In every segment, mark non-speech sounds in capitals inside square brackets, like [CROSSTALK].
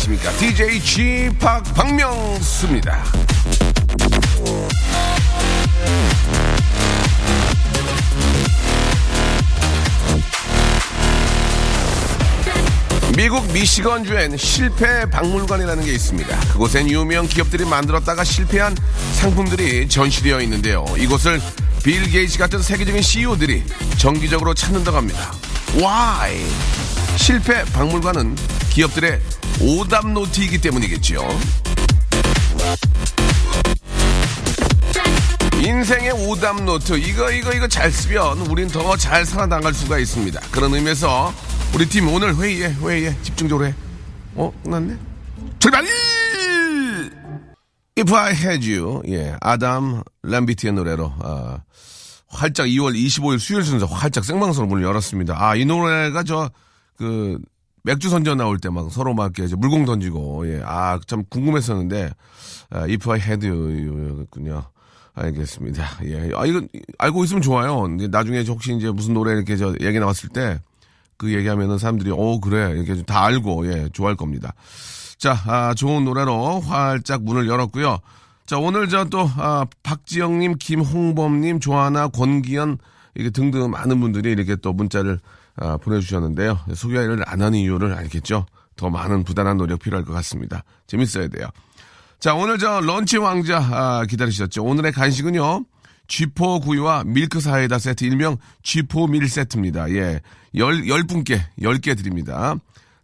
안녕하십니까 DJ g 팍 박명수입니다 미국 미시건주엔 실패 박물관이라는 게 있습니다. 그곳엔 유명 기업들이 만들었다가 실패한 상품들이 전시되어 있는데요. 이곳을 빌 게이츠 같은 세계적인 CEO들이 정기적으로 찾는다고 합니다. Why? 실패 박물관은 기업들의 오답 노트이기 때문이겠지요. 인생의 오답 노트 이거 이거 이거 잘 쓰면 우린 더 잘 살아나갈 수가 있습니다. 그런 의미에서 우리 팀 오늘 회의에 회의에 집중적으로 해. 어 끝났네. 출발! If I Had You 예 아담 램버트의 노래로 아, 활짝 2월 25일 수요일 순서 활짝 생방송으로 문을 열었습니다. 아 이 노래가 저 그 맥주 선전 나올 때 막 서로 막 이렇게 물공 던지고 예 아 참 궁금했었는데 아, If I Had You였군요. 알겠습니다. 예. 아, 이거 알고 있으면 좋아요. 나중에 혹시 이제 무슨 노래 이렇게 저 얘기 나왔을 때 그 얘기하면은 사람들이 어 그래 이렇게 다 알고 예 좋아할 겁니다. 자, 아, 좋은 노래로 활짝 문을 열었고요. 자, 오늘 저또 아, 박지영님, 김홍범님, 조하나, 권기현 이게 등등 많은 분들이 이렇게 또 문자를 아, 보내주셨는데요. 소개를 안 하는 이유를 알겠죠. 더 많은 부단한 노력 필요할 것 같습니다. 재밌어야 돼요. 자, 오늘 저 런치 왕자 아, 기다리셨죠? 오늘의 간식은요. 쥐포 구이와 밀크 사이다 세트 일명 쥐포 밀 세트입니다. 예. 열, 열 분께 열 개 드립니다.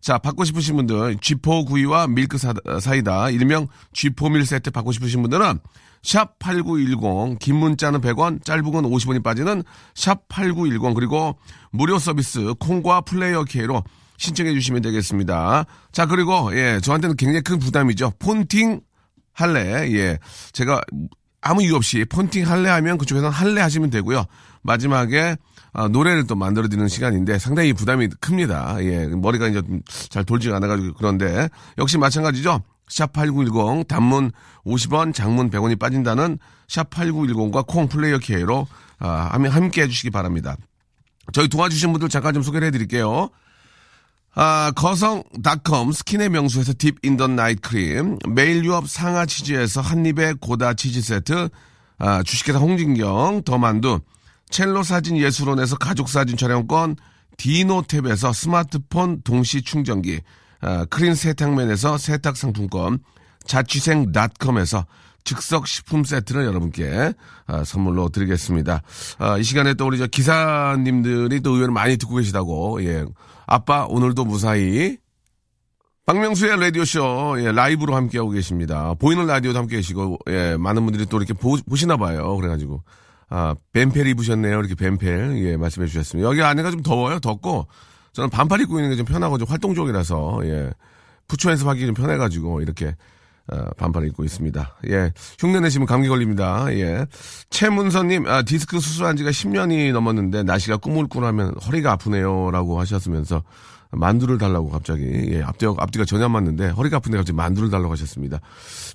자, 받고 싶으신 분들 쥐포 구이와 밀크 사, 사이다 일명 쥐포 밀 세트 받고 싶으신 분들은 샵 8910 긴 문자는 100원 짧은 건 50원이 빠지는 샵 8910 그리고 무료 서비스 콩과 플레이어 K로 신청해 주시면 되겠습니다. 자, 그리고 예, 저한테는 굉장히 큰 부담이죠. 폰팅 할래. 예. 제가 아무 이유 없이 폰팅 할래 하면 그쪽에서는 할래 하시면 되고요. 마지막에 아, 노래를 또 만들어드리는 시간인데 상당히 부담이 큽니다. 예. 머리가 이제 좀잘 돌지가 않아가지고 그런데 역시 마찬가지죠. 샵8910 단문 50원 장문 100원이 빠진다는 샵8910과 콩 플레이어 K로 아, 함께 해주시기 바랍니다. 저희 도와주신 분들 잠깐 좀 소개를 해드릴게요. 아, 거성닷컴 스킨의 명수에서 딥 인던 나이트 크림, 매일 유업 상하 치즈에서 한입의 고다 치즈 세트, 아, 주식회사 홍진경 더만두, 첼로 사진 예술원에서 가족 사진 촬영권, 디노탭에서 스마트폰 동시 충전기, 아, 크린 세탁맨에서 세탁 상품권, 자취생닷컴에서 즉석 식품 세트를 여러분께 아, 선물로 드리겠습니다. 아, 이 시간에 또 우리 저 기사님들이 또 의외로 많이 듣고 계시다고 예. 아빠 오늘도 무사히 박명수의 라디오쇼 예, 라이브로 함께하고 계십니다. 보이는 라디오도 함께 계시고 예, 많은 분들이 또 이렇게 보, 시나 봐요. 그래가지고 아 뱀펠 입으셨네요. 이렇게 뱀펠 예, 말씀해 주셨습니다. 여기 안에가 좀 더워요. 덥고 저는 반팔 입고 있는 게 좀 편하고 좀 활동적이라서 예, 부처 연습하기 좀 편해가지고 이렇게 어, 반팔을 입고 있습니다. 예. 흉내 내시면 감기 걸립니다. 예. 최문선님, 아, 디스크 수술한 지가 10년이 넘었는데, 날씨가 꾸물꾸물하면 허리가 아프네요. 라고 하셨으면서, 만두를 달라고 갑자기, 예, 앞뒤가, 앞뒤가 전혀 안 맞는데, 허리가 아픈데 갑자기 만두를 달라고 하셨습니다.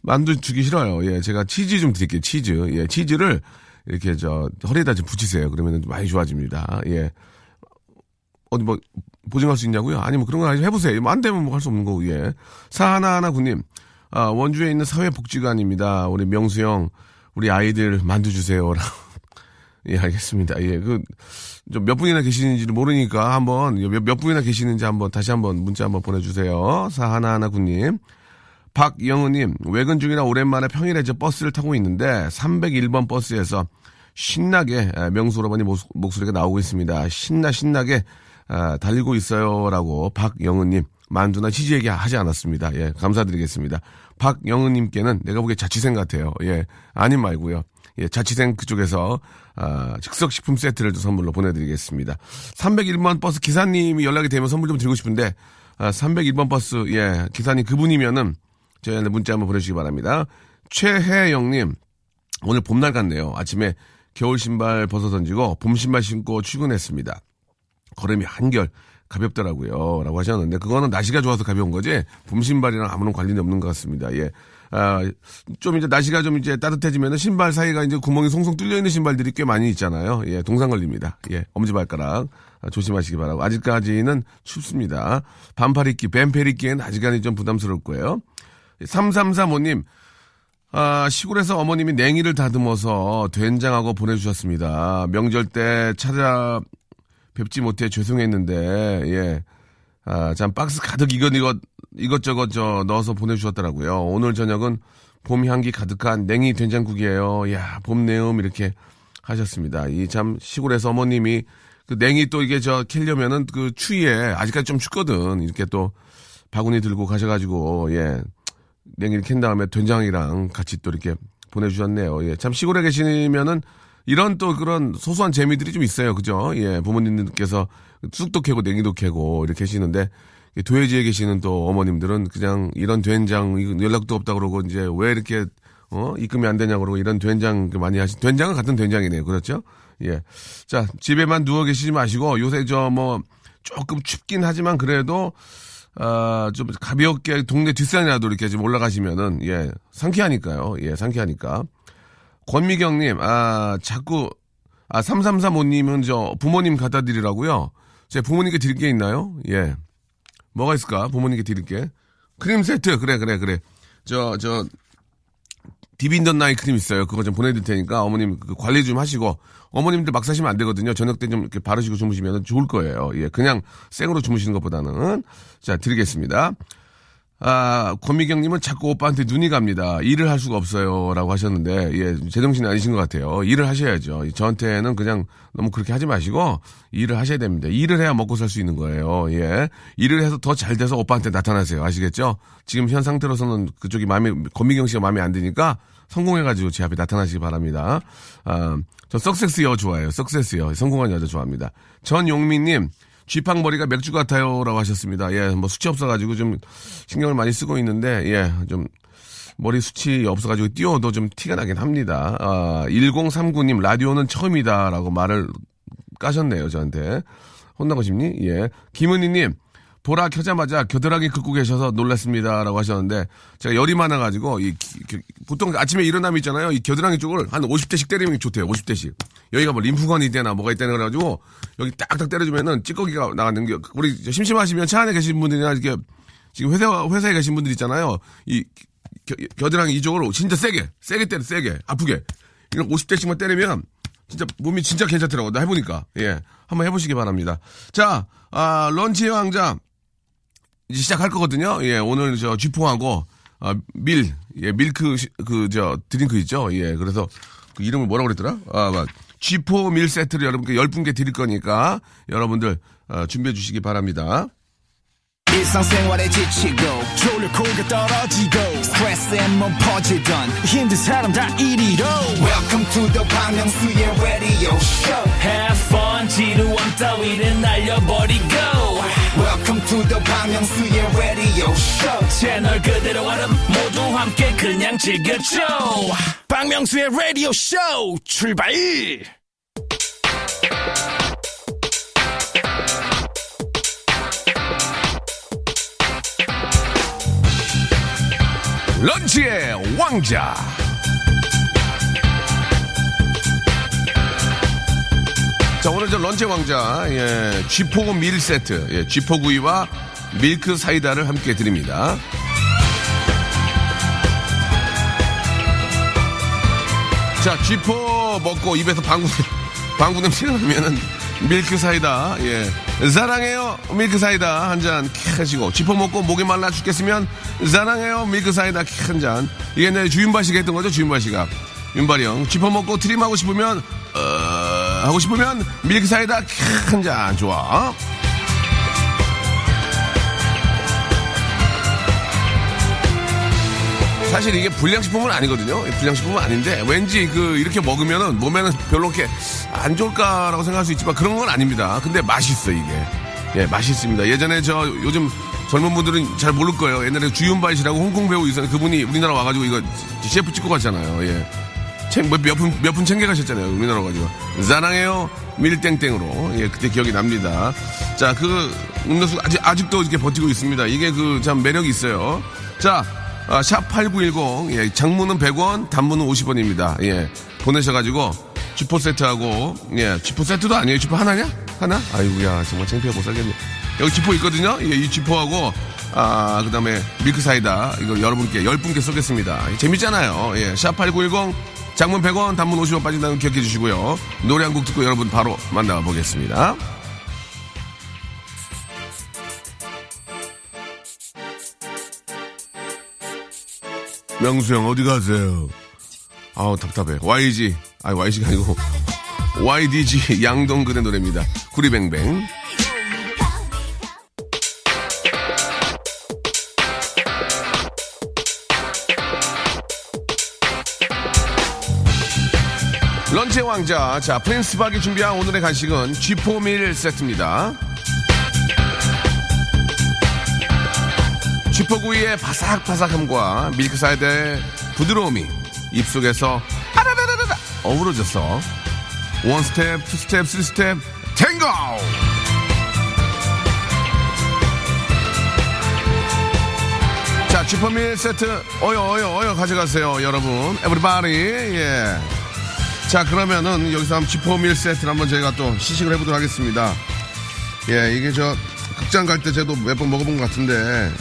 만두 주기 싫어요. 예, 제가 치즈 좀 드릴게요. 치즈. 예, 치즈를 이렇게 저, 허리에다 좀 붙이세요. 그러면 많이 좋아집니다. 예. 어디 뭐, 보증할 수 있냐고요? 아니, 뭐 그런 거. 해보세요. 뭐안 되면 뭐 할 수 없는 거고, 예. 사하나하나 군님. 아, 원주에 있는 사회복지관입니다. 우리 명수 형, 우리 아이들 만두 주세요. [LAUGHS] 예, 알겠습니다. 예, 그, 좀몇 분이나 계시는지를 모르니까 한번, 몇, 몇 분이나 계시는지 한번, 다시 한번 문자 한번 보내주세요. 사하나하나 군님. 박영우님, 외근 중이라 오랜만에 평일에 저 버스를 타고 있는데, 301번 버스에서 신나게 명수 오라버니 목소리가 나오고 있습니다. 신나, 신나게, 아, 달리고 있어요. 라고 박영우님. 만두나 치즈 얘기 하지 않았습니다. 예, 감사드리겠습니다. 박영은님께는 내가 보기에 자취생 같아요. 예, 아님 말고요. 예, 자취생 그쪽에서 아, 즉석식품 세트를 선물로 보내드리겠습니다. 301번 버스 기사님이 연락이 되면 선물 좀 드리고 싶은데 아, 301번 버스 예 기사님 그분이면은 저희한테 문자 한번 보내주시기 바랍니다. 최혜영님 오늘 봄날 같네요. 아침에 겨울 신발 벗어 던지고 봄 신발 신고 출근했습니다. 걸음이 한결 가볍더라고요. 라고 하셨는데, 그거는 날씨가 좋아서 가벼운 거지, 봄 신발이랑 아무런 관련이 없는 것 같습니다. 예. 아, 좀 이제 날씨가 좀 이제 따뜻해지면 신발 사이가 이제 구멍이 송송 뚫려 있는 신발들이 꽤 많이 있잖아요. 예, 동상 걸립니다. 예, 엄지발가락. 아, 조심하시기 바라고. 아직까지는 춥습니다. 반팔 입기, 뱀펠 입기엔 아직까지 좀 부담스러울 거예요. 3335님, 아, 시골에서 어머님이 냉이를 다듬어서 된장하고 보내주셨습니다. 명절 때 찾아 뵙지 못해 죄송했는데, 예. 아, 참, 박스 가득 이것 이것, 이것저것 저 넣어서 보내주셨더라고요. 오늘 저녁은 봄 향기 가득한 냉이 된장국이에요. 야, 봄 내음 이렇게 하셨습니다. 이 참, 시골에서 어머님이 그 냉이 또 이게 저 캘려면은 그 추위에 아직까지 좀 춥거든. 이렇게 또 바구니 들고 가셔가지고, 예. 냉이를 캔 다음에 된장이랑 같이 또 이렇게 보내주셨네요. 예. 참 시골에 계시면은 이런 또 그런 소소한 재미들이 좀 있어요. 그죠? 예. 부모님들께서 쑥도 캐고 냉이도 캐고 이렇게 계시는데 도해지에 계시는 또 어머님들은 그냥 이런 된장 연락도 없다 그러고 이제 왜 이렇게 어 입금이 안 되냐 그러고 이런 된장 많이 하시 된장은 같은 된장이네요. 그렇죠? 예. 자 집에만 누워 계시지 마시고 요새 저 뭐 조금 춥긴 하지만 그래도 아, 좀 가볍게 동네 뒷산이라도 이렇게 좀 올라가시면은, 예, 상쾌하니까요. 예, 상쾌하니까. 권미경님, 아, 자꾸, 아, 3335님은 저 부모님 갖다 드리라고요? 제 부모님께 드릴 게 있나요? 예. 뭐가 있을까? 부모님께 드릴 게. 크림 세트, 그래, 그래, 그래. 저, 저, 디빈던 나이 크림 있어요. 그거 좀 보내드릴 테니까 어머님 그 관리 좀 하시고 어머님들 막 사시면 안 되거든요. 저녁 때 좀 이렇게 바르시고 주무시면 좋을 거예요. 예, 그냥 생으로 주무시는 것보다는 자 드리겠습니다. 아, 권미경님은 자꾸 오빠한테 눈이 갑니다. 일을 할 수가 없어요. 라고 하셨는데, 예, 제정신이 아니신 것 같아요. 일을 하셔야죠. 저한테는 그냥 너무 그렇게 하지 마시고, 일을 하셔야 됩니다. 일을 해야 먹고 살 수 있는 거예요. 예. 일을 해서 더 잘 돼서 오빠한테 나타나세요. 아시겠죠? 지금 현 상태로서는 그쪽이 마음에, 권미경 씨가 마음에 안 드니까, 성공해가지고 제 앞에 나타나시기 바랍니다. 아, 저 석세스 여 좋아해요. 석세스 여. 성공한 여자 좋아합니다. 전용민님, 쥐팡머리가 맥주 같아요 라고 하셨습니다. 예, 뭐 수치 없어가지고 좀 신경을 많이 쓰고 있는데 예, 좀 머리 수치 없어가지고 띄워도 좀 티가 나긴 합니다. 아, 1039님 라디오는 처음이다 라고 말을 까셨네요 저한테. 혼나고 싶니? 예. 김은희님 보라 켜자마자 겨드랑이 긁고 계셔서 놀랐습니다라고 하셨는데 제가 열이 많아가지고 이 보통 아침에 일어나면 있잖아요. 이 겨드랑이 쪽을 한 50대씩 때리면 좋대요. 50대씩. 여기가 뭐 림프관이 있대나 뭐가 있다나 그래가지고 여기 딱딱 때려주면은 찌꺼기가 나가는 게 우리 저 심심하시면 차 안에 계신 분들이나 이렇게 지금 회사 회사에 계신 분들 있잖아요. 이 겨, 겨드랑이 이쪽으로 진짜 세게 세게 때려 세게 아프게. 이런 50대씩만 때리면 진짜 몸이 진짜 괜찮더라고 나 해보니까. 예. 한번 해보시기 바랍니다. 자 아, 런치의 왕자 시작할 거거든요. 예, 오늘 저 쥐포하고 아, 밀, 예, 밀크 그 저 드링크 있죠. 예, 그래서 그 이름을 뭐라고 그랬더라? 아, 맞. 쥐포 밀 세트를 여러분께 10분께 드릴 거니까 여러분들 어, 준비해 주시기 바랍니다. 지치고, 떨어지고, 퍼지던, welcome to the Bang Myung-soo's to the Myung-soo's radio show 채널 그대로 얼음 모두 함께 그냥 즐겨줘 박명수의 라디오 쇼 출발! 런치의 왕자. 자, 오늘 저 런치 왕자, 예, 쥐포구 밀 세트, 예, 쥐포구이와 밀크 사이다를 함께 드립니다. 자, 쥐포 먹고 입에서 방구, 방구 냄새가 나면은 밀크 사이다, 예. 사랑해요, 밀크 사이다 한 잔 하시고, 쥐포 먹고 목이 말라 죽겠으면 사랑해요, 밀크 사이다 한 잔. 이게 내 주윤발 씨가 했던 거죠, 주윤발 씨가. 윤발이 형. 쥐포 먹고 트림하고 싶으면, 어, 하고 싶으면 밀크 사이다 한 잔. 좋아. 사실 이게 불량식품은 아니거든요. 불량식품은 아닌데 왠지 그 이렇게 먹으면은 몸에는 별로 이렇게 안 좋을까라고 생각할 수 있지만 그런 건 아닙니다. 근데 맛있어 이게. 예, 맛있습니다. 예전에 저 요즘 젊은 분들은 잘 모를 거예요. 옛날에 주윤발 씨라고 홍콩 배우 있었는데 그분이 우리나라 와가지고 이거 셰프 찍고 갔잖아요. 예. 챙- 몇, 몇 분, 몇분 챙겨가셨잖아요. 우리나라 가지고. 사랑해요. 밀땡땡으로. 예, 그때 기억이 납니다. 자, 그, 음료수 아직, 아직도 이렇게 버티고 있습니다. 이게 그 참 매력이 있어요. 자, 아, 샵8910, 예, 장문은 100원, 단문은 50원입니다. 예, 보내셔가지고, 쥐포 세트하고, 예, 쥐포 세트도 아니에요. 쥐포 하나냐? 하나? 아이고야, 정말 창피하고 못 살겠네. 여기 쥐포 있거든요? 예, 이 쥐포하고, 아, 그 다음에 밀크 사이다. 이거 여러분께, 10분께 쏘겠습니다. 재밌잖아요. 예, 샵8910, 장문 100원, 단문 50원 빠진다는 거 기억해 주시고요. 노래 한 곡 듣고 여러분 바로 만나보겠습니다. 명수 형 어디 가세요? 아우 답답해. YG 아니 YG가 아니고 [LAUGHS] YDG 양동근의 노래입니다. 구리뱅뱅. 왕자 자 프린스 박이 준비한 오늘의 간식은 쥐포밀 세트입니다. 쥐포구이의 바삭바삭함과 밀크사이다의 부드러움이 입속에서 어우러져서 one step, two step, three step 탱고! 자, 쥐포밀 세트 어여 어여 어여 가져가세요, 여러분. everybody. 예. 자, 그러면은 여기서 한번 쥐포밀 세트를 한번 저희가 또 시식을 해보도록 하겠습니다. 예, 이게 저 극장 갈 때 저도 몇 번 먹어본 것 같은데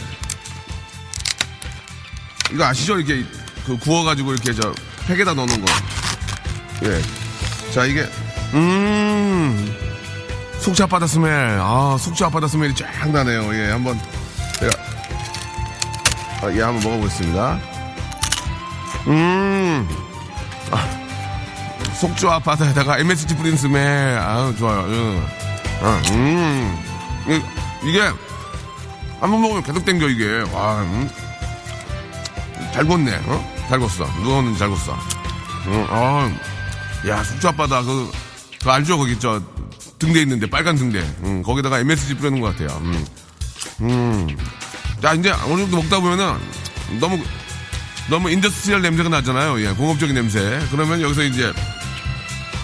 이거 아시죠? 이렇게 그 구워가지고 이렇게 저 팩에다 넣는 거. 예. 자, 이게, 음, 속초 앞바다 스멜. 아, 속초 앞바다 스멜이 쫙 나네요. 예, 한번, 제가, 아, 예, 한번 먹어보겠습니다. 음, 아, 속초 앞바다에다가 MSG 뿌린 스멜. 아유, 좋아요. 예. 아, 음, 이게, 이게, 한 번 먹으면 계속 땡겨, 이게. 와, 음. 잘 걷네, 어? 잘. 누가 걷는지 잘 걷어. 어, 아, 야, 숙주 앞바다, 그, 그 알죠? 거기 저, 등대 있는데, 빨간 등대. 음, 거기다가 MSG 뿌리는 것 같아요. 음, 음. 자, 이제 어느 정도 먹다 보면은, 너무, 너무 인더스트리얼 냄새가 나잖아요. 예, 공업적인 냄새. 그러면 여기서 이제,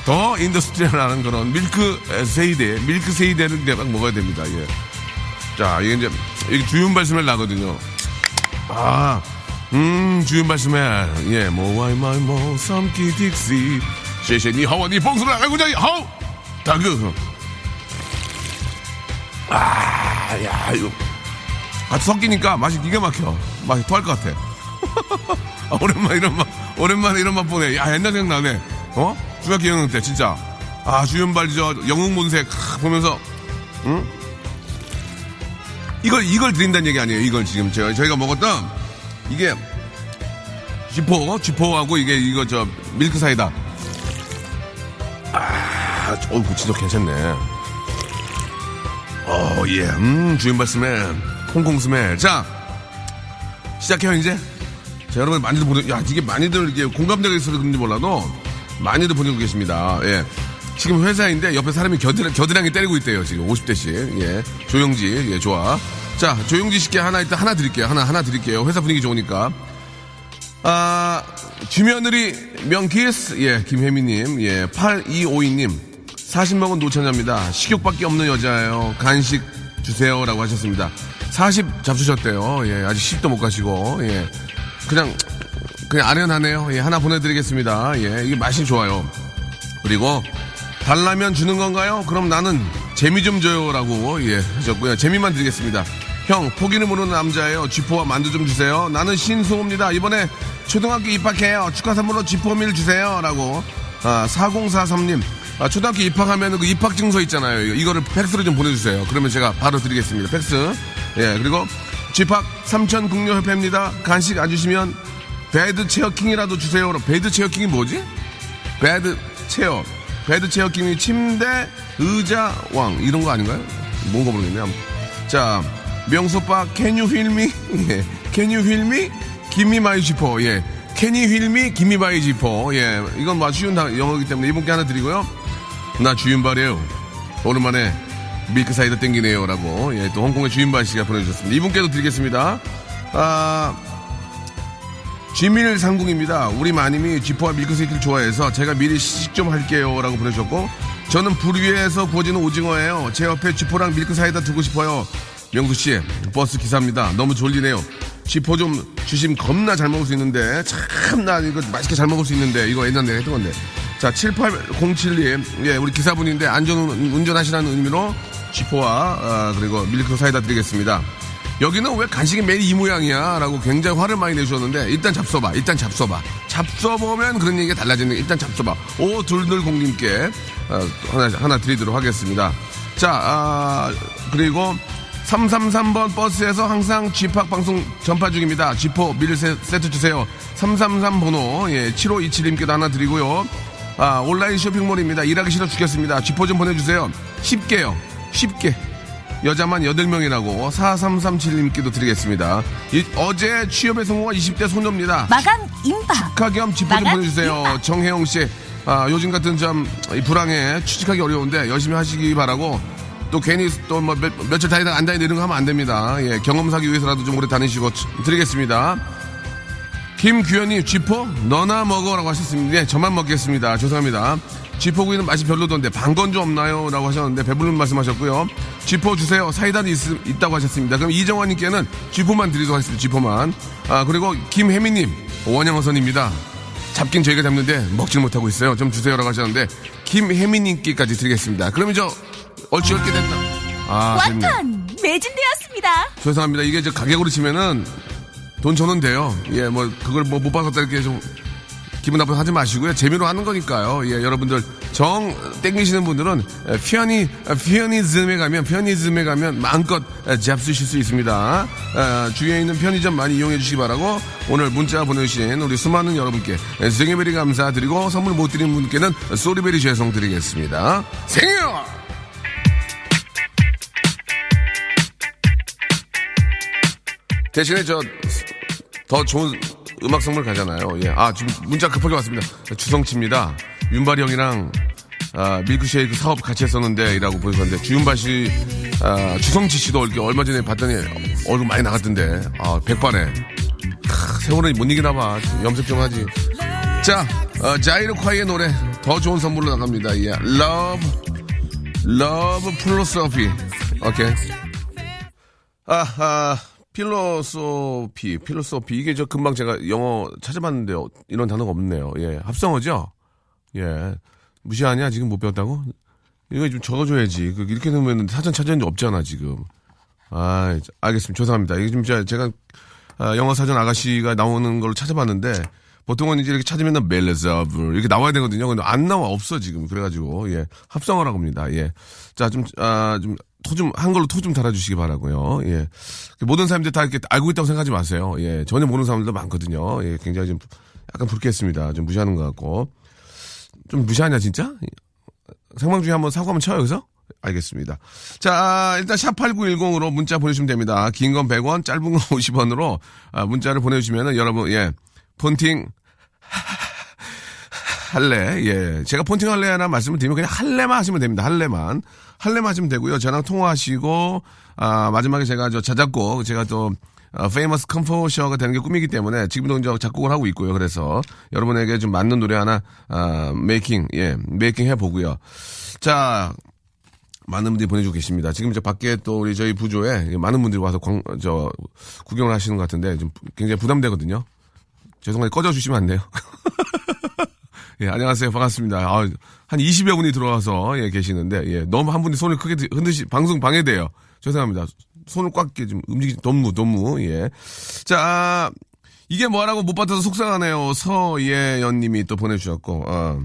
더 인더스트리얼하는 그런 밀크 세이데, 밀크 이제 막 먹어야 됩니다. 예. 자, 이게 이제, 이게 주윤 발스멜 나거든요. 아, 음, 주윤 발스멜. 예, 모와이 마이 모, 삼키 딕시. 셰셰, 니 하와, 니 알고 자기, 하우! 다그. 아, 야, 이거. 같이 섞이니까 맛이 기가 막혀. 맛이 토할 것 같아. 아, [LAUGHS] 오랜만에 이런 맛, 오랜만에 이런 맛 보네. 야, 옛날 생각나네. 어? 중학교 2학년 때, 진짜. 아, 주윤발, 저, 영웅본색, 크, 보면서, 응? 이걸, 이걸 드린다는 얘기 아니에요. 이걸 지금 제가, 저희가 먹었던, 이게, 쥐포, 쥐포하고 이게, 이거 저, 밀크 사이다. 아, 어, 그 진짜 괜찮네. 어, 예. 음, 주인발 스멜. 홍콩 스멜. 자, 시작해요, 이제. 자, 여러분 많이들 보내, 야, 이게 많이들 이게 공감대가 있어서 그런지 몰라도 많이들 보내고 계십니다. 예. 지금 회사인데 옆에 사람이 겨드랑, 겨드랑이 때리고 있대요, 지금 50대씩. 예. 조용지, 예, 좋아. 자, 조용지 씨께 하나 일단 하나 드릴게요. 하나, 하나 드릴게요. 회사 분위기 좋으니까. 아, 주며느리 명키스, 예, 김혜미님, 예, 8252님, 40먹은 노처녀입니다. 식욕밖에 없는 여자예요. 간식 주세요 라고 하셨습니다. 40 잡수셨대요. 예, 아직 10도 못 가시고, 예, 그냥, 그냥 아련하네요. 예, 하나 보내드리겠습니다. 예, 이게 맛이 좋아요. 그리고, 달라면 주는 건가요? 그럼 나는 재미 좀 줘요라고, 예, 하셨고요. 재미만 드리겠습니다. 형, 포기를 모르는 남자예요. 쥐포와 만두 좀 주세요. 나는 신수호입니다. 이번에 초등학교 입학해요. 축하 선물로 쥐포밀 주세요. 라고. 아, 4043님. 아, 초등학교 입학하면 그 입학 증서 있잖아요. 이거를 팩스로 좀 보내주세요. 그러면 제가 바로 드리겠습니다. 팩스. 예, 그리고 쥐팍 삼천국녀협회입니다. 간식 안 주시면 bed chair king이라도 주세요. bed chair king이 뭐지? bed chair. bed chair king이 침대, 의자, 왕. 이런 거 아닌가요? 뭔가 모르겠네요. 자, 명수 오빠 Can you hear me? [LAUGHS] 예. Can you hear me? gimme my 쥐포. 예. Can you hear me? gimme my 쥐포. 예. 이건 뭐 쉬운 영어이기 때문에 이분께 하나 드리고요. 나 주윤발이에요. 오랜만에 밀크 사이다 땡기네요. 라고. 예. 또 홍콩의 주윤발 씨가 보내주셨습니다. 이분께도 드리겠습니다. 아, 쥐밀 상궁입니다. 우리 마님이 쥐포와 밀크세이크를 좋아해서 제가 미리 시식 좀 할게요. 라고 보내주셨고, 저는 불 위에서 구워지는 오징어예요. 제 옆에 쥐포랑 밀크 사이다 두고 싶어요. 명수 씨, 버스 기사입니다. 너무 졸리네요. 쥐포 좀 주시면 겁나 잘 먹을 수 있는데 참 나 이거 맛있게 잘 먹을 수 있는데 이거 옛날에 했던 건데. 자, 7807님, 예, 우리 기사분인데 안전 운전하시라는 의미로 쥐포와 아, 그리고 밀크 사이다 드리겠습니다. 여기는 왜 간식이 매일 이 모양이야? 라고 굉장히 화를 많이 내주셨는데, 일단 잡숴봐. 일단 잡숴봐. 잡숴보면 그런 얘기가 달라지는 게, 일단 잡숴봐. 오둘둘공님께 어, 하나, 하나 드리도록 하겠습니다. 자, 아, 그리고 333번 버스에서 항상 쥐팍 방송 전파 중입니다. 쥐포 밀 세, 세트 주세요. 333 번호, 예, 7527님께도 하나 드리고요. 아, 온라인 쇼핑몰입니다. 일하기 싫어 죽겠습니다. 쥐포 좀 보내주세요. 쉽게요. 쉽게. 여자만 8명이라고 4337님께도 드리겠습니다. 이- 어제 취업에 성공한 20대 소녀입니다. 마감 임박. 축하 겸 쥐포 좀 보내주세요. 정혜영 씨, 아, 요즘 같은 좀이 불황에 취직하기 어려운데 열심히 하시기 바라고 또 괜히 또 뭐 며칠 다니다가 안 다니는 이런 거 하면 안 됩니다. 예, 경험 사기 위해서라도 좀 오래 다니시고 치- 드리겠습니다. 김규현님, 쥐포? 너나 먹어라고 하셨습니다. 예, 저만 먹겠습니다. 죄송합니다. 쥐포구이는 맛이 별로던데 방건 좀 없나요? 라고 하셨는데 배부른 말씀하셨고요. 쥐포 주세요. 사이다도 있, 다고 하셨습니다. 그럼 이정환님께는 쥐포만 드리도록 하겠습니다. 쥐포만. 아, 그리고 김혜미님, 원양어선입니다. 잡긴 저희가 잡는데 먹질 못하고 있어요. 좀 주세요라고 하셨는데 김혜미님께까지 드리겠습니다. 그럼 이제 얼추 얽게 됐나? 아, 됐네. 완판 매진되었습니다. 죄송합니다. 이게 저 가격으로 치면은 돈 저는 돼요. 예, 뭐 그걸 뭐못 받았다 이렇게 좀 기분 나쁘게 하지 마시고요. 재미로 하는 거니까요. 예, 여러분들 정 땡기시는 분들은 에, 피아니 피아니즘에 가면 피아니즘에 가면 마음껏 에, 잡수실 수 있습니다. 에, 주위에 있는 편의점 많이 이용해 주시기 바라고 오늘 문자 보내주신 우리 수많은 여러분께 에, 생일베리 감사드리고 선물 못 드린 분께는 소리베리 죄송 드리겠습니다. 생일! 대신에 저 더 좋은 음악 선물 가잖아요. 예. 아, 지금 문자 급하게 왔습니다. 주성치입니다. 윤발이 형이랑 아, 밀크쉐이크 사업 같이 했었는데 이라고 보셨는데 주윤발 씨, 아, 주성치 씨도 이렇게 얼마 전에 봤더니 얼굴 많이 나갔던데 아, 백반에 크, 세월은 못 이기나 봐. 염색 좀 하지. 자, 어, 자이로콰이의 노래 더 좋은 선물로 나갑니다. 예. Love, Love Philosophy. 오케이. 아, 아, 필로소피, 필로소피. 이게 저 금방 제가 영어 찾아봤는데요. 이런 단어가 없네요. 예. 합성어죠? 예. 무시하냐? 지금 못 배웠다고? 이거 좀 적어줘야지. 그 이렇게 넣으면 사전 찾은 적 없잖아, 지금. 아, 알겠습니다. 죄송합니다. 이게 좀 제가, 아, 영어 사전 아가씨가 나오는 걸 찾아봤는데 보통은 이제 이렇게 찾으면 멜레자블 이렇게 나와야 되거든요. 근데 안 나와 없어 지금 그래가지고 예 합성어라고 합니다. 예. 자 좀 아좀 토좀 한글로 토 좀 달아주시기 바라고요. 예. 모든 사람들 다 이렇게 알고 있다고 생각하지 마세요. 예. 전혀 모르는 사람들도 많거든요. 예. 굉장히 좀 약간 불쾌했습니다. 좀 무시하는 것 같고 좀 무시하냐 진짜? 생방 중에 한번 사고 한번 쳐요 여기서? 알겠습니다. 자, 일단 샵8910으로 문자 보내주시면 됩니다. 긴 건 100원, 짧은 건 50원으로 문자를 보내주시면 여러분, 예, 폰팅 [LAUGHS] 할래, 예. 제가 폰팅 할래라는 말씀을 드리면 그냥 할래만 하시면 됩니다. 할래만. 할래만 하시면 되고요. 저랑 통화하시고, 아, 마지막에 제가 저 자작곡, 제가 또, 어, famous composer가 되는 게 꿈이기 때문에 지금도 이제 작곡을 하고 있고요. 그래서 여러분에게 좀 맞는 노래 하나, 아, making, 예, making 해보고요. 자, 많은 분들이 보내주고 계십니다. 지금 저 밖에 또 우리 저희 부조에 많은 분들이 와서 광, 저, 구경을 하시는 것 같은데 좀 굉장히 부담되거든요. 죄송한데 꺼져주시면 안 돼요? [LAUGHS] 예, 안녕하세요. 반갑습니다. 아, 한 20여 분이 들어와서 예, 계시는데, 예, 너무 한 분이 손을 크게 흔드시, 방송 방해돼요. 죄송합니다. 손을 꽉 이렇게 좀 움직이지, 너무, 너무, 예. 자, 이게 뭐라고 못 받아서 속상하네요. 서예연 님이 또 보내 주셨고, 어.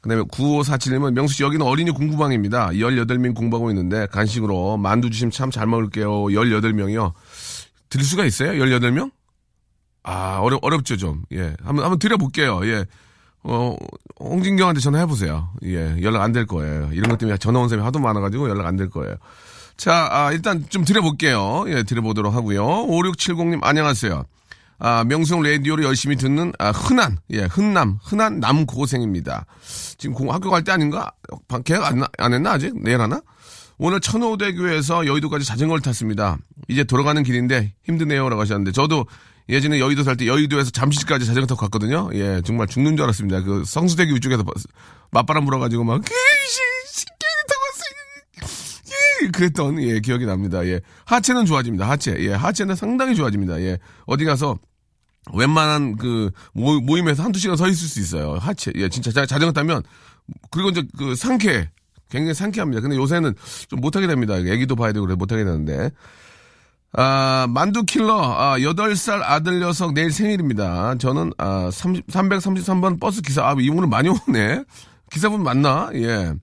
그 다음에 9547님은 명수 씨 여기는 어린이 공부방입니다. 18명 공부하고 있는데 간식으로 만두 주시면 참잘 먹을게요. 18명이요. 드릴 수가 있어요? 18명? 아, 어렵, 어렵죠, 좀. 예. 한번, 한번 드려볼게요. 예. 어, 홍진경한테 전화해보세요. 예. 연락 안 될 거예요. 이런 것 때문에 전화 온 사람이 하도 많아가지고 연락 안 될 거예요. 자, 아, 일단 좀 드려볼게요. 예, 드려보도록 하고요. 5670님, 안녕하세요. 아, 명성 라디오를 열심히 듣는, 아, 흔한, 예, 흔남, 흔한 남고생입니다. 지금 공, 학교 갈 때 아닌가? 방- 계약 안, 나- 안 했나, 아직? 내일 하나? 오늘 천호대교에서 여의도까지 자전거를 탔습니다. 이제 돌아가는 길인데 힘드네요. 라고 하셨는데, 저도 예전에 여의도 살 때 여의도에서 잠실까지 자전거 타고 갔거든요. 예, 정말 죽는 줄 알았습니다. 그 성수대교 위쪽에서 맞바람 불어가지고 막, 귀신! 그랬던 예 기억이 납니다. 예 하체는 좋아집니다. 하체 예 하체는 상당히 좋아집니다. 예 어디 가서 웬만한 그 모, 모임에서 한두 시간 서 있을 수 있어요. 하체 예 진짜 자, 자전거 타면 그리고 이제 그 상쾌 굉장히 상쾌합니다. 근데 요새는 좀 못하게 됩니다. 애기도 봐야 되고 그래 못하게 되는데 아, 만두킬러, 아, 8살 아들 녀석 내일 생일입니다. 저는, 아, 30, 333번 버스 기사, 아, 이분은 많이 오네. 기사분 맞나? 예.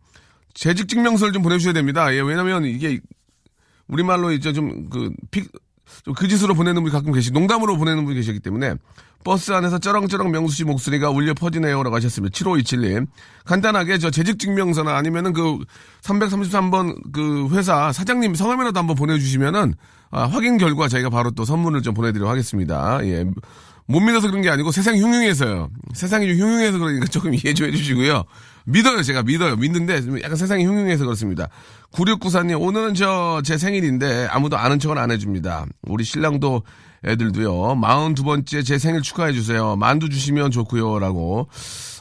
재직 증명서를 좀 보내주셔야 됩니다. 예, 왜냐면 이게, 우리말로 이제 좀, 그, 픽, 좀 그 짓으로 보내는 분이 가끔 계시, 농담으로 보내는 분이 계시기 때문에, 버스 안에서 쩌렁쩌렁 명수 씨 목소리가 울려 퍼지네요. 라고 하셨습니다. 7527님. 간단하게 저 재직 증명서나 아니면은 그 333번 그 회사 사장님 성함이라도 한번 보내주시면은 아, 확인 결과 저희가 바로 또 선물을 좀 보내드리도록 하겠습니다. 예. 못 믿어서 그런 게 아니고 세상이 흉흉해서요. 세상이 좀 흉흉해서 그러니까 조금 [LAUGHS] 이해 좀 해주시고요. 믿어요, 제가 믿어요. 믿는데 약간 세상이 흉흉해서 그렇습니다. 9694님, 오늘은 저 제 생일인데 아무도 아는 척은 안 해줍니다. 우리 신랑도 애들도요. 42번째 제 생일 축하해주세요. 만두 주시면 좋고요. 라고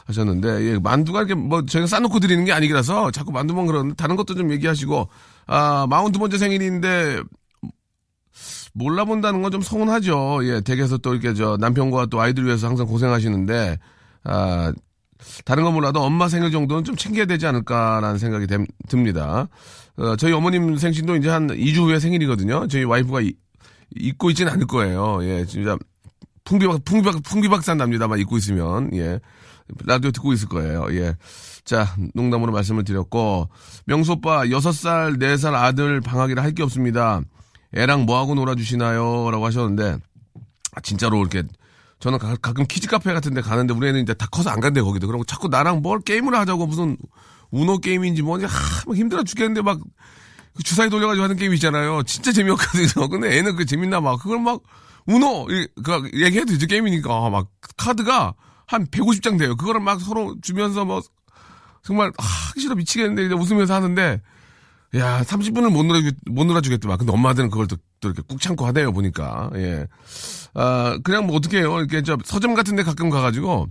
하셨는데, 예, 만두가 이렇게 뭐 저희가 싸놓고 드리는 게 아니라서 자꾸 만두만 그러는데 다른 것도 좀 얘기하시고, 아, 42번째 생일인데 몰라본다는 건 좀 서운하죠. 예, 댁에서 또 이렇게 저 남편과 또 아이들 위해서 항상 고생하시는데, 아, 다른 건 몰라도 엄마 생일 정도는 좀 챙겨야 되지 않을까라는 생각이 됨- 듭니다. 어, 저희 어머님 생신도 이제 한 2주 후에 생일이거든요. 저희 와이프가 이- 잊고 있지는 않을 거예요. 예, 진짜 풍비박, 풍비박, 풍비박산 납니다만 잊고 있으면, 예. 라디오 듣고 있을 거예요. 예. 자, 농담으로 말씀을 드렸고, 명수 오빠, 6살, 4살 아들 방학이라 할 게 없습니다. 애랑 뭐하고 놀아주시나요? 라고 하셨는데, 아, 진짜로 이렇게, 저는 가, 끔 키즈 카페 같은 데 가는데 우리 애는 이제 다 커서 안 간대, 거기도. 그러고 자꾸 나랑 뭘 게임을 하자고 무슨, 우노 게임인지 뭐지, 하, 막 힘들어 죽겠는데 막, 그 주사위 돌려가지고 하는 게임 있잖아요. 진짜 재미없거든요. [LAUGHS] 근데 애는 그 재밌나 막, 그걸 막, 우노, 이- 그, 얘기해도 이제 게임이니까, 아, 막, 카드가 한 150장 돼요. 그거를 막 서로 주면서 뭐, 정말, 아, 하기 싫어 미치겠는데, 이제 웃으면서 하는데, 야, 30분을 못 놀아주, 못 놀아주겠더만. 근데 엄마들은 그걸 또, 또 이렇게 꾹 참고 하네요, 보니까. 예. 아, 그냥 뭐 어떻게 해요. 이렇게 저 서점 같은 데 가끔 가가지고,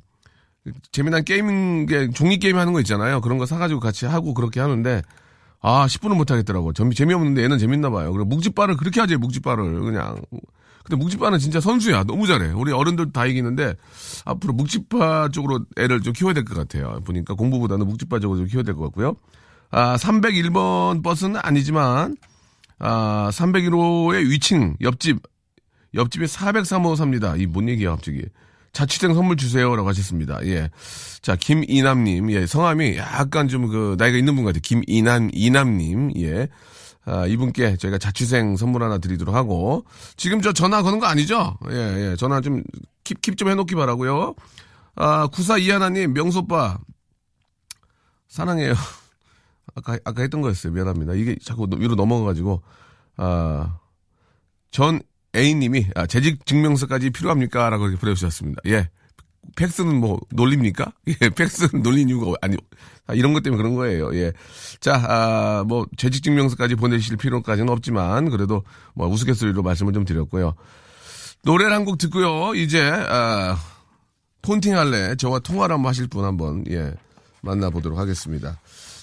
재미난 게임, 게 종이 게임 하는 거 있잖아요. 그런 거 사가지고 같이 하고 그렇게 하는데, 아, 10분은 못 하겠더라고. 재 재미없는데 얘는 재밌나 봐요. 그리고 묵지바를 그렇게 하지, 묵지바를. 그냥. 근데 묵지바는 진짜 선수야. 너무 잘해. 우리 어른들 다 이기는데, 앞으로 묵지바 쪽으로 애를 좀 키워야 될 것 같아요. 보니까 공부보다는 묵지바 쪽으로 좀 키워야 될 것 같고요. 아, 301번 버스는 아니지만, 아, 301호의 위층, 옆집, 옆집에 403호 삽니다. 이 뭔 얘기야, 갑자기. 자취생 선물 주세요라고 하셨습니다. 예. 자, 김이남 님, 예, 성함이 약간 좀 그, 나이가 있는 분 같아요. 김이남, 이남 님, 예. 아, 이분께 저희가 자취생 선물 하나 드리도록 하고, 지금 저 전화 거는 거 아니죠? 예, 예. 전화 좀, 킵, 킵 좀 해 놓기 바라고요 아, 구사 이하나 님, 명소빠, 사랑해요. 아까, 아까 했던 거였어요. 미안합니다. 이게 자꾸 위로 넘어가가지고, 아, 전 A님이, 아, 재직 증명서까지 필요합니까? 라고 이렇게 보내주셨습니다. 예. 팩스는 뭐, 놀립니까? [LAUGHS] 예, 팩스는 놀린 이유가, 아니, 아, 이런 것 때문에 그런 거예요. 예. 자, 아, 뭐, 재직 증명서까지 보내실 필요까지는 없지만, 그래도 뭐, 우스갯소리로 말씀을 좀 드렸고요. 노래를 한 곡 듣고요. 이제, 아, 폰팅 할래. 저와 통화를 한번 하실 분 한번, 예, 만나보도록 하겠습니다.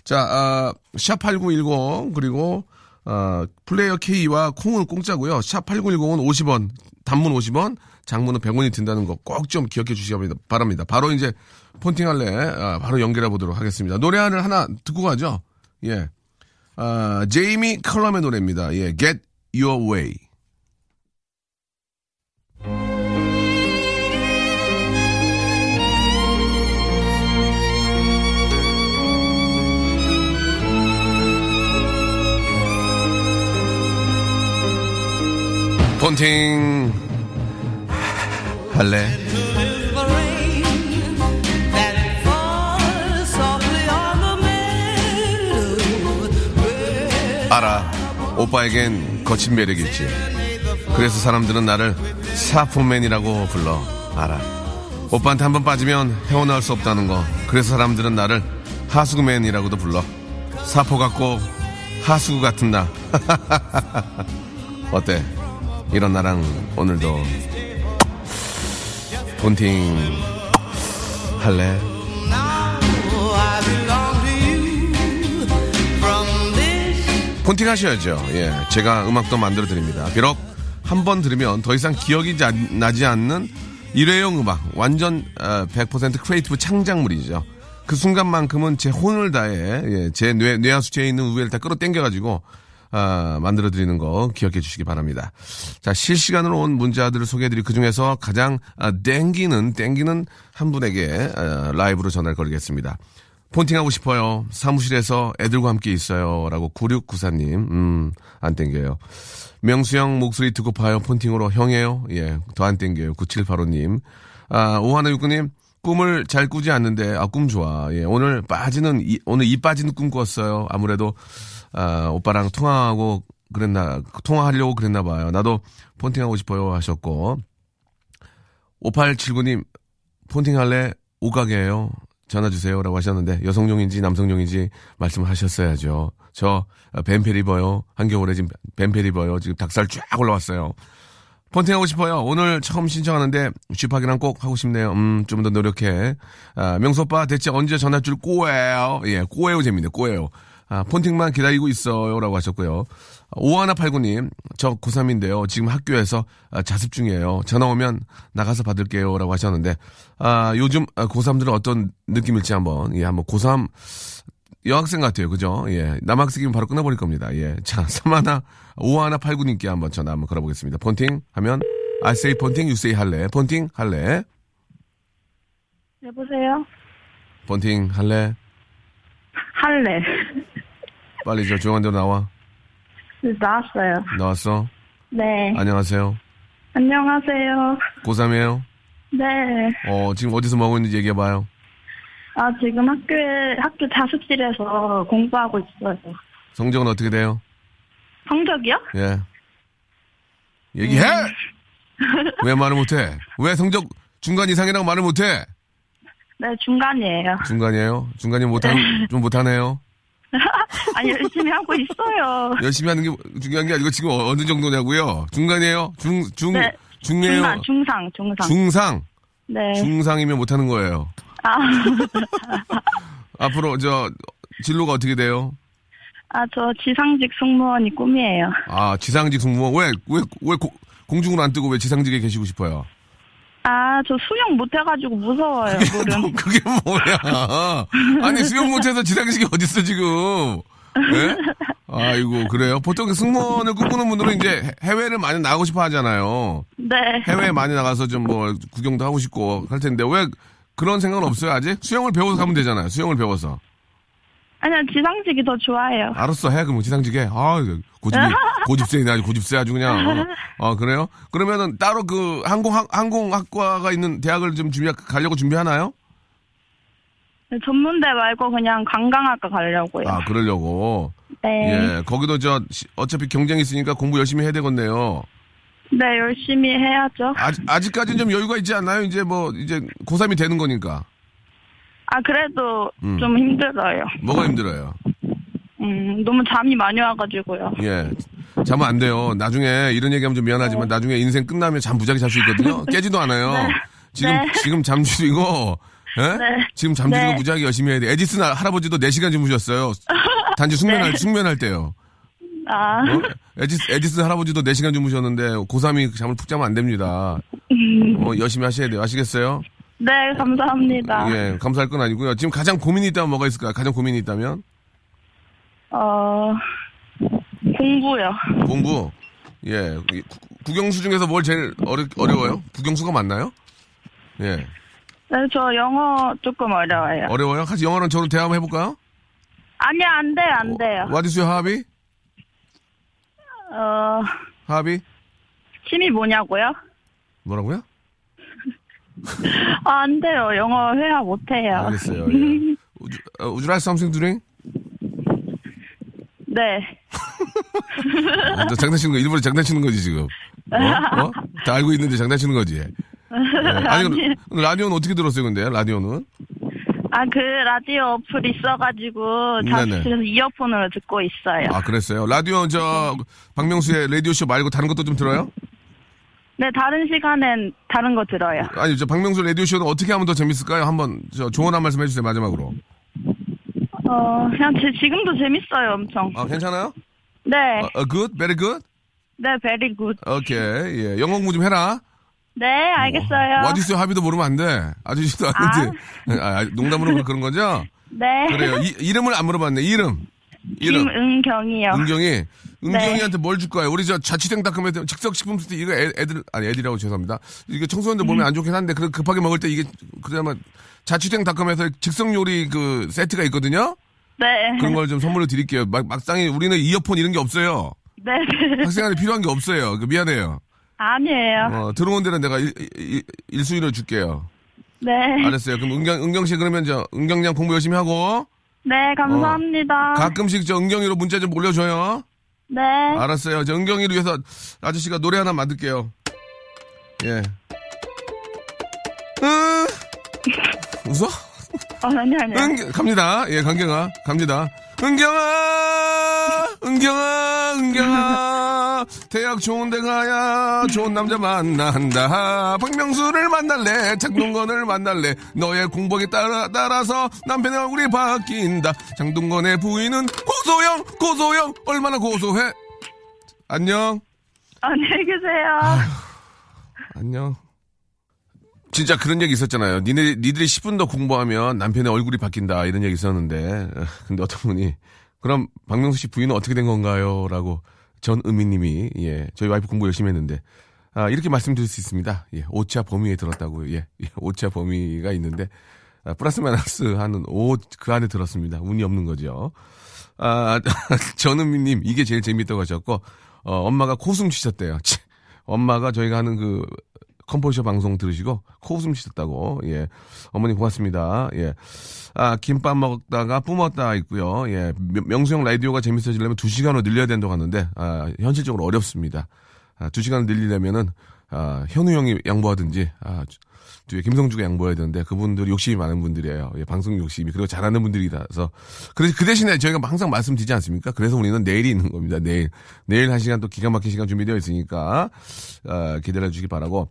자, 아, 샵8910, 그리고, 아, 플레이어 K와 콩은 공짜고요 샵8910은 50원, 단문 50원, 장문은 100원이 든다는 거 꼭 좀 기억해 주시기 바랍니다. 바로 이제 폰팅 할래, 아, 바로 연결해 보도록 하겠습니다. 노래 하나 하나 듣고 가죠. 예. 아, 제이미 컬럼의 노래입니다. 예, Get Your Way. 폰팅 할래? 알아. 오빠에겐 거친 매력이 있지. 그래서 사람들은 나를 사포맨이라고 불러. 알아. 오빠한테 한 번 빠지면 헤어나올 수 없다는 거. 그래서 사람들은 나를 하수구맨이라고도 불러. 사포 같고 하수구 같은 나. [LAUGHS] 어때? 이런 나랑 오늘도 본팅 할래? 폰팅 하셔야죠. 예, 제가 음악도 만들어 드립니다. 비록 한 번 들으면 더 이상 기억이 자- 나지 않는 일회용 음악, 완전 어, 100% creative 창작물이죠. 그 순간만큼은 제 혼을 다해 예, 제 뇌, 뇌하수체에 있는 우뇌를 다 끌어당겨가지고 아, 만들어 드리는 거 기억해 주시기 바랍니다. 자, 실시간으로 온 문자들을 소개해 드릴 그 중에서 가장 아, 땡기는 땡기는 한 분에게 아, 라이브로 전화를 걸겠습니다. 폰팅하고 싶어요. 사무실에서 애들과 함께 있어요. 라고 9694님. 음, 안 땡겨요. 명수형 목소리 듣고 봐요. 폰팅으로 형이에요. 예, 더 안 땡겨요. 9785님. 아, 오하나6구님. 꿈을 잘 꾸지 않는데, 아, 꿈 좋아. 예, 오늘 빠지는, 이, 오늘 이 빠지는 꿈 꿨어요. 아무래도, 아, 오빠랑 통화하고 그랬나, 통화하려고 그랬나 봐요. 나도 폰팅하고 싶어요. 하셨고. 5879님, 폰팅 할래? 옷가게예요 전화 주세요라고 하셨는데 여성용인지 남성용인지 말씀을 하셨어야죠. 저 어, 뱀페 입어요. 한겨울에 지금 뱀페 입어요. 지금 닭살 쫙 올라왔어요. 폰팅 하고 싶어요. 오늘 처음 신청하는데 쥐파기랑 꼭 하고 싶네요. 음, 좀 더 노력해. 아, 명수 오빠 대체 언제 전화 줄 꼬예요? 예, 꼬예요 재밌네. 꼬예요. 아, 폰팅만 기다리고 있어요 라고 하셨고요. 5189님, 저 고3인데요. 지금 학교에서 아, 자습 중이에요. 전화 오면 나가서 받을게요. 라고 하셨는데, 아, 요즘 아, 고3들은 어떤 느낌일지 한번, 예, 한번 고3 여학생 같아요. 그죠? 예. 남학생이면 바로 끊어버릴 겁니다. 예. 자, [LAUGHS] 3하나, 5189님께 한번 전화 한번 걸어보겠습니다. 폰팅 하면, I say 폰팅, you say 할래. 폰팅 할래. 여보세요? 폰팅 할래. 할래. 빨리 저 조용한 데로 나와. 나왔어요. 나왔어. 네. 안녕하세요. 안녕하세요. 고3이에요. 네. 어, 지금 어디서 뭐 하고 있는지 얘기해봐요. 아, 지금 학교에, 학교 자습실에서 공부하고 있어요. 성적은 어떻게 돼요? 성적이요? 예. 얘기해! 왜 말을 못해? 왜 성적 중간 이상이라고 말을 못해? 네, 중간이에요. 중간이에요? 중간이 못한, 좀 못하네요. [LAUGHS] 아니, 열심히 하고 있어요. 열심히 하는 게 중요한 게 아니고 지금 어느 정도냐고요? 중간이에요? 중, 중, 네. 중이에요? 중간, 중상, 중상. 중상? 네. 중상이면 못하는 거예요. 아, [LAUGHS] 앞으로 저 진로가 어떻게 돼요? 아, 저 지상직 승무원이 꿈이에요. 아, 지상직 승무원. 왜, 왜, 왜 고- 공중으로 안 뜨고 왜 지상직에 계시고 싶어요? 아, 저 수영 못해가지고 무서워요, 물은. 그게 뭐야? 아니 수영 못해서 지상직이 어딨어 지금? 예? 아이고 그래요. 보통 승무원을 꿈꾸는 분들은 이제 해외를 많이 나가고 싶어 하잖아요. 네. 해외에 많이 나가서 좀 뭐 구경도 하고 싶고 할 텐데 왜 그런 생각은 없어요 아직? 수영을 배워서 가면 되잖아요. 수영을 배워서. 아니요, 지상직이 더 좋아요. 알았어 해 그럼 지상직에. 아 고집이 [LAUGHS] 고집세네 아주 고집세 아주 그냥. 어. 아 그래요? 그러면은 따로 그 항공 항공학과가 있는 대학을 좀 준비 가려고 준비하나요? 네, 전문대 말고 그냥 관광학과 가려고요. 아 그러려고. 네. 예, 거기도 저 시- 어차피 경쟁이 있으니까 공부 열심히 해야 되겠네요. 네, 열심히 해야죠. 아직 아직까지는 좀 여유가 있지 않나요? 이제 뭐 이제 고3이 되는 거니까. 아, 그래도 음. 좀 힘들어요. 뭐가 힘들어요? 음, 너무 잠이 많이 와가지고요. 예. 자면 안 돼요. 나중에 이런 얘기하면 좀 미안하지만 나중에 인생 끝나면 잠 무지하게 잘수 있거든요. [LAUGHS] 깨지도 않아요. 지금 네. 지금 잠 줄이고 예? 네. 지금 잠 줄이고 네. 무지하게 열심히 해야 돼. 에디슨 할아버지도 4시간 주무셨어요. 단지 [LAUGHS] 숙면할 네. 숙면할 때요. 아, 어? 에디스, 에디슨 할아버지도 4시간 주무셨는데 고3이 잠을 푹 자면 안 됩니다. 어, 열심히 하셔야 돼요. 아시겠어요? 네, 감사합니다. 예, 감사할 건 아니고요. 지금 가장 고민이 있다면 뭐가 있을까요? 가장 고민이 있다면? 어, 공부요. 공부. 예. 구- 국영수 중에서 뭘 제일 어려, 어려워요? 국영수가 맞나요? 예. 네, 저 영어 조금 어려워요. 어려워요? 같이 영어랑 저로 대화 한번 해볼까요? 아니요, 안 돼요, 안 돼요. What is your hobby? 어, hobby? 취미 뭐냐고요? 뭐라고요? 아, 안 돼요. 영어 회화 못해요. 알겠어요. 예. Would you, uh, would you like something to drink? 네. 어, 너 장난치는 거, 일부러 장난치는 거지, 지금. 어? 어? 다 알고 있는데 장난치는 거지. 예. [LAUGHS] 아니, 그럼 라디오는 어떻게 들었어요, 근데? 라디오는? 아, 그 라디오 어플 있어가지고. 자습실에서 이어폰으로 듣고 있어요. 아, 그랬어요. 라디오, 저, 박명수의 라디오 쇼 말고 다른 것도 좀 들어요? 네, 다른 시간엔 다른 거 들어요. 아니, 저 박명수 라디오 쇼는 어떻게 하면 더 재밌을까요? 한번, 저, 조언 한 말씀 해주세요, 마지막으로. 어, 그냥 제, 지금도 재밌어요, 엄청. 아, 괜찮아요? 네. 어, 어, good? very good? 네, very good. 오케이. 예. 영어 공부 좀 해라. 네, 알겠어요. 와디스 합의도 모르면 안 돼. 아저씨도 아는데. 아, 아, 농담으로 그런 거죠? [LAUGHS] 네. 그래요. 이, 이름을 안 물어봤네. 이름. 이름. 김은경이요. 은경이. 은경이한테 뭘 줄 거야? 우리 저 자취생닷컴에서 즉석식품센터 이거 애, 애들 아니 애들이라고 죄송합니다. 이게 청소년들 몸에 안 좋긴 한데 그 급하게 먹을 때 이게 그나마 자취생닷컴에서 즉석 요리 그 세트가 있거든요. 네. 그런 걸 좀 선물로 드릴게요. 막, 막상에 우리는 이어폰 이런 게 없어요. 네. 네. 학생한테 필요한 게 없어요. 그 미안해요. 아니에요. 어, 들어온 데는 내가 일, 일, 일수위로 줄게요. 네. 알았어요. 그럼 은경, 은경 씨 그러면 저 은경양 공부 열심히 하고 네, 감사합니다. 가끔씩 저 은경이로 문자 좀 올려줘요. 네. 알았어요. 저 은경이를 위해서 아저씨가 노래 하나 만들게요. 예. 으, 웃어? 어, 아니, 아니요. 은, 갑니다. 예, 강경아. 갑니다. 은경아! 은경아! 은경아! 대학 좋은 데 가야 좋은 남자 만난다. 박명수를 만날래. 장동건을 만날래. 너의 공복에 따라, 따라서 남편의 얼굴이 바뀐다. 장동건의 부인은 고소영! 고소영! 얼마나 고소해? 안녕. 안녕히 계세요. 안녕. 진짜 그런 얘기 있었잖아요. 니네, 니들이 10분 더 공부하면 남편의 얼굴이 바뀐다. 이런 얘기 있었는데. [LAUGHS] 근데 어떤 분이, 그럼 박명수 씨 부인은 어떻게 된 건가요? 라고 전은미 님이, 예, 저희 와이프 공부 열심히 했는데, 아, 이렇게 말씀드릴 수 있습니다. 예, 오차 범위에 들었다고요. 예, [LAUGHS] 예, 오차 범위가 있는데, 아, 플러스 마이너스 하는 오, 그 안에 들었습니다. 운이 없는 거죠. 아, [LAUGHS] 전은미 님, 이게 제일 재밌다고 하셨고, 어, 엄마가 코숨 쉬셨대요. 치, 엄마가 저희가 하는 그, 컴포셔 방송 들으시고 코웃음 쉬셨다고. 예. 어머니 고맙습니다. 예. 아 김밥 먹다가 뿜었다 있고요. 예. 명- 명수형 라디오가 재밌어지려면 두 시간으로 늘려야 된다고 하는데 아 현실적으로 어렵습니다. 아, 두 시간을 늘리려면은 아 현우 형이 양보하든지 아 주- 뒤에 김성주가 양보해야 되는데 그분들이 욕심이 많은 분들이에요. 예, 방송 욕심이 그리고 잘하는 분들이라서. 그래서 그 대신에 저희가 항상 말씀드리지 않습니까? 그래서 우리는 내일이 있는 겁니다. 내일. 내일 한 시간 또 기가 막힌 시간 준비되어 있으니까 아, 기다려 주시기 바라고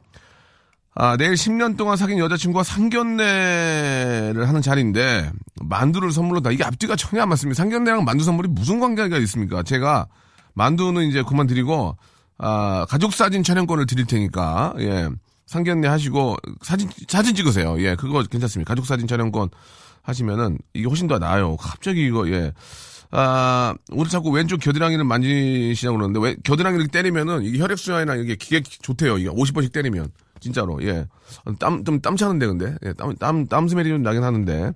아, 내일 10년 동안 사귄 여자친구와 상견례를 하는 자리인데, 만두를 선물로 다, 이게 앞뒤가 전혀 안 맞습니다. 상견례랑 만두 선물이 무슨 관계가 있습니까? 제가 만두는 이제 그만 드리고, 아, 가족 사진 촬영권을 드릴 테니까, 예. 상견례 하시고, 사진, 사진 찍으세요. 예, 그거 괜찮습니다. 가족 사진 촬영권 하시면은, 이게 훨씬 더 나아요. 갑자기 이거, 예. 아, 우리 자꾸 왼쪽 겨드랑이를 만지시냐고 그러는데, 왜, 겨드랑이 이렇게 때리면은, 이게 혈액 순환이나 이게 기계 좋대요. 이게 50번씩 때리면. 진짜로, 예. 땀, 좀 땀 차는데, 근데. 예, 땀, 땀, 땀 스멜이 좀 나긴 하는데.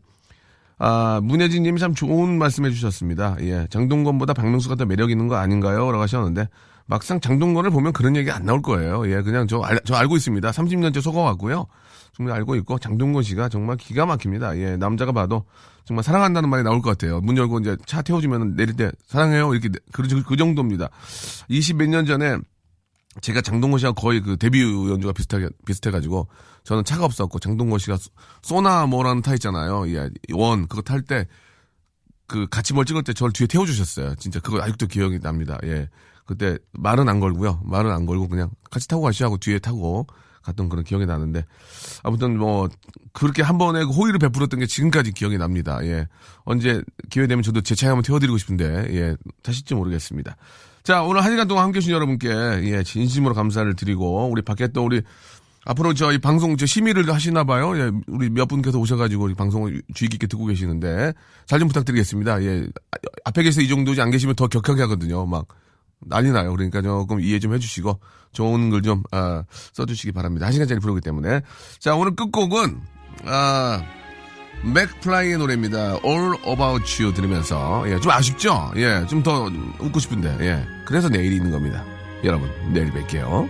아, 문혜진 님이 참 좋은 말씀 해주셨습니다. 예. 장동건보다 박명수가 더 매력 있는 거 아닌가요? 라고 하셨는데, 막상 장동건을 보면 그런 얘기 안 나올 거예요. 예, 그냥 저, 알, 저 알고 있습니다. 30년째 속아왔고요. 정말 알고 있고, 장동건 씨가 정말 기가 막힙니다. 예, 남자가 봐도 정말 사랑한다는 말이 나올 것 같아요. 문 열고 이제 차 태워주면 내릴 때, 사랑해요. 이렇게, 그, 그 정도입니다. 20 몇 년 전에 제가 장동건 씨하고 거의 그 데뷔 연주가 비슷하게, 비슷해가지고, 저는 차가 없었고, 장동건 씨가 소- 소나 뭐라는 타 있잖아요. 예, 원, 그거 탈 때, 그 같이 뭘 찍을 때 저를 뒤에 태워주셨어요. 진짜 그거 아직도 기억이 납니다. 예. 그때 말은 안 걸고요. 말은 안 걸고 그냥 같이 타고 가시하고 뒤에 타고 갔던 그런 기억이 나는데 아무튼 뭐 그렇게 한 번에 그 호의를 베풀었던 게 지금까지 기억이 납니다. 예. 언제 기회 되면 저도 제 차에 한번 태워드리고 싶은데 예. 타실지 모르겠습니다. 자 오늘 한 시간 동안 함께 해주신 여러분께 예 진심으로 감사를 드리고 우리 밖에 또 우리 앞으로 저희 방송 저 심의를 하시나 봐요. 예, 우리 몇 분께서 오셔가지고 방송을 주의 깊게 듣고 계시는데 잘 좀 부탁드리겠습니다. 예, 아, 앞에 계서 이 정도지 안 계시면 더 격하게 하거든요. 막 난리 나요. 그러니까 조금 이해 좀 해주시고 좋은 글 좀 아, 써주시기 바랍니다. 한 시간짜리 프로기 때문에 자 오늘 끝곡은 아, 맥플라이의 노래입니다. All About You 들으면서 예, 좀 아쉽죠? 예, 좀 더 웃고 싶은데 예, 그래서 내일이 있는 겁니다. 여러분 내일 뵐게요.